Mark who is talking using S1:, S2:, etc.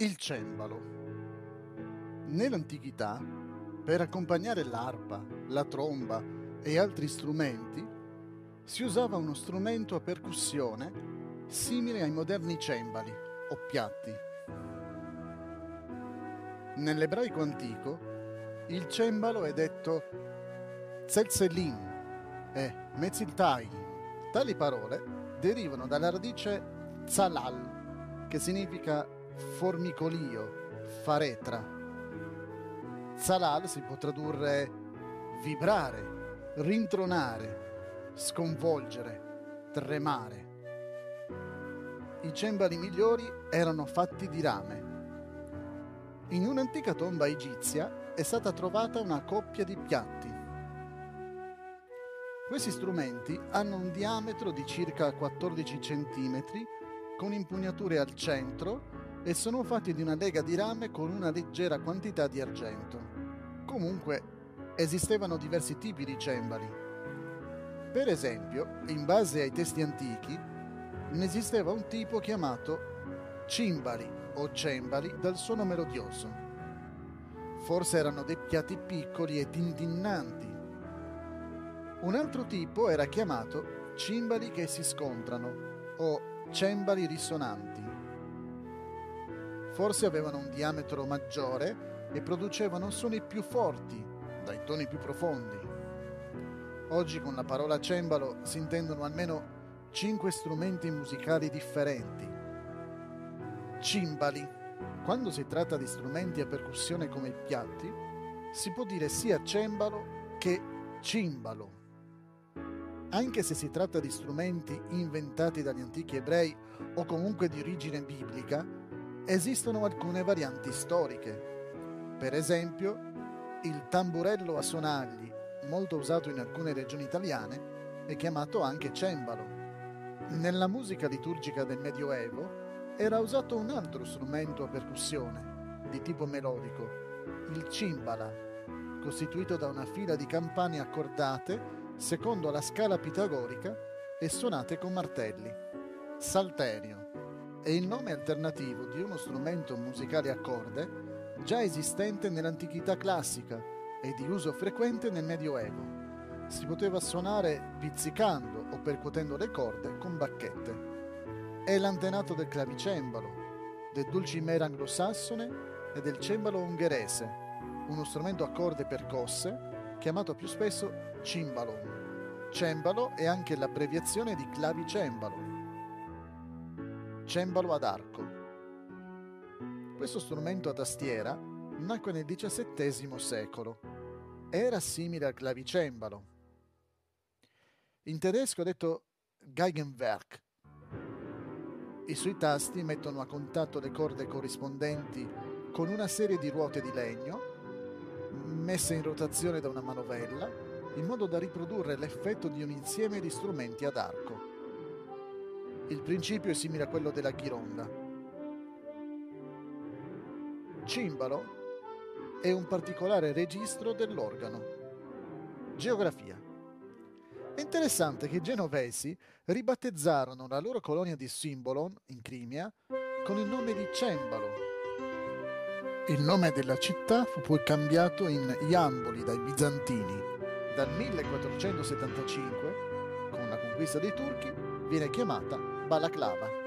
S1: Il cembalo. Nell'antichità, per accompagnare l'arpa, la tromba e altri strumenti, si usava uno strumento a percussione simile ai moderni cembali o piatti. Nell'ebraico antico, il cembalo è detto Zelzelin e Metziltai. Tali parole derivano dalla radice Zalal, che significa formicolio, faretra. Zalal si può tradurre vibrare, rintronare, sconvolgere, tremare. I cembali migliori erano fatti di rame. In un'antica tomba egizia è stata trovata una coppia di piatti. Questi strumenti hanno un diametro di circa 14 cm con impugnature al centro e sono fatti di una lega di rame con una leggera quantità di argento. Comunque, esistevano diversi tipi di cembali. Per esempio, in base ai testi antichi, ne esisteva un tipo chiamato cimbali o cembali dal suono melodioso. Forse erano dei piatti piccoli e tintinnanti. Un altro tipo era chiamato cimbali che si scontrano o cembali risonanti forse avevano un diametro maggiore e producevano suoni più forti, dai toni più profondi. Oggi con la parola cembalo si intendono almeno cinque strumenti musicali differenti. Cimbali. Quando si tratta di strumenti a percussione come i piatti, si può dire sia cembalo che cimbalo. Anche se si tratta di strumenti inventati dagli antichi ebrei o comunque di origine biblica, esistono alcune varianti storiche. Per esempio, il tamburello a sonagli, molto usato in alcune regioni italiane, è chiamato anche cembalo. Nella musica liturgica del Medioevo era usato un altro strumento a percussione, di tipo melodico, il cimbala, costituito da una fila di campane accordate secondo la scala pitagorica e suonate con martelli. Salterio è il nome alternativo di uno strumento musicale a corde già esistente nell'antichità classica e di uso frequente nel Medioevo. Si poteva suonare pizzicando o percuotendo le corde con bacchette. È l'antenato del clavicembalo, del dulcimer anglosassone e del cembalo ungherese, uno strumento a corde percosse chiamato più spesso cimbalon. Cembalo è anche l'abbreviazione di clavicembalo cembalo ad arco. Questo strumento a tastiera nacque nel XVII secolo. Era simile al clavicembalo. In tedesco è detto Geigenwerk. I suoi tasti mettono a contatto le corde corrispondenti con una serie di ruote di legno messe in rotazione da una manovella in modo da riprodurre l'effetto di un insieme di strumenti ad arco. Il principio è simile a quello della ghironda. Cimbalo è un particolare registro dell'organo. Geografia. È interessante che i genovesi ribattezzarono la loro colonia di Simbolon, in Crimea, con il nome di Cembalo. Il nome della città fu poi cambiato in Iamboli dai bizantini. Dal 1475, con la conquista dei turchi, viene chiamata balaclava.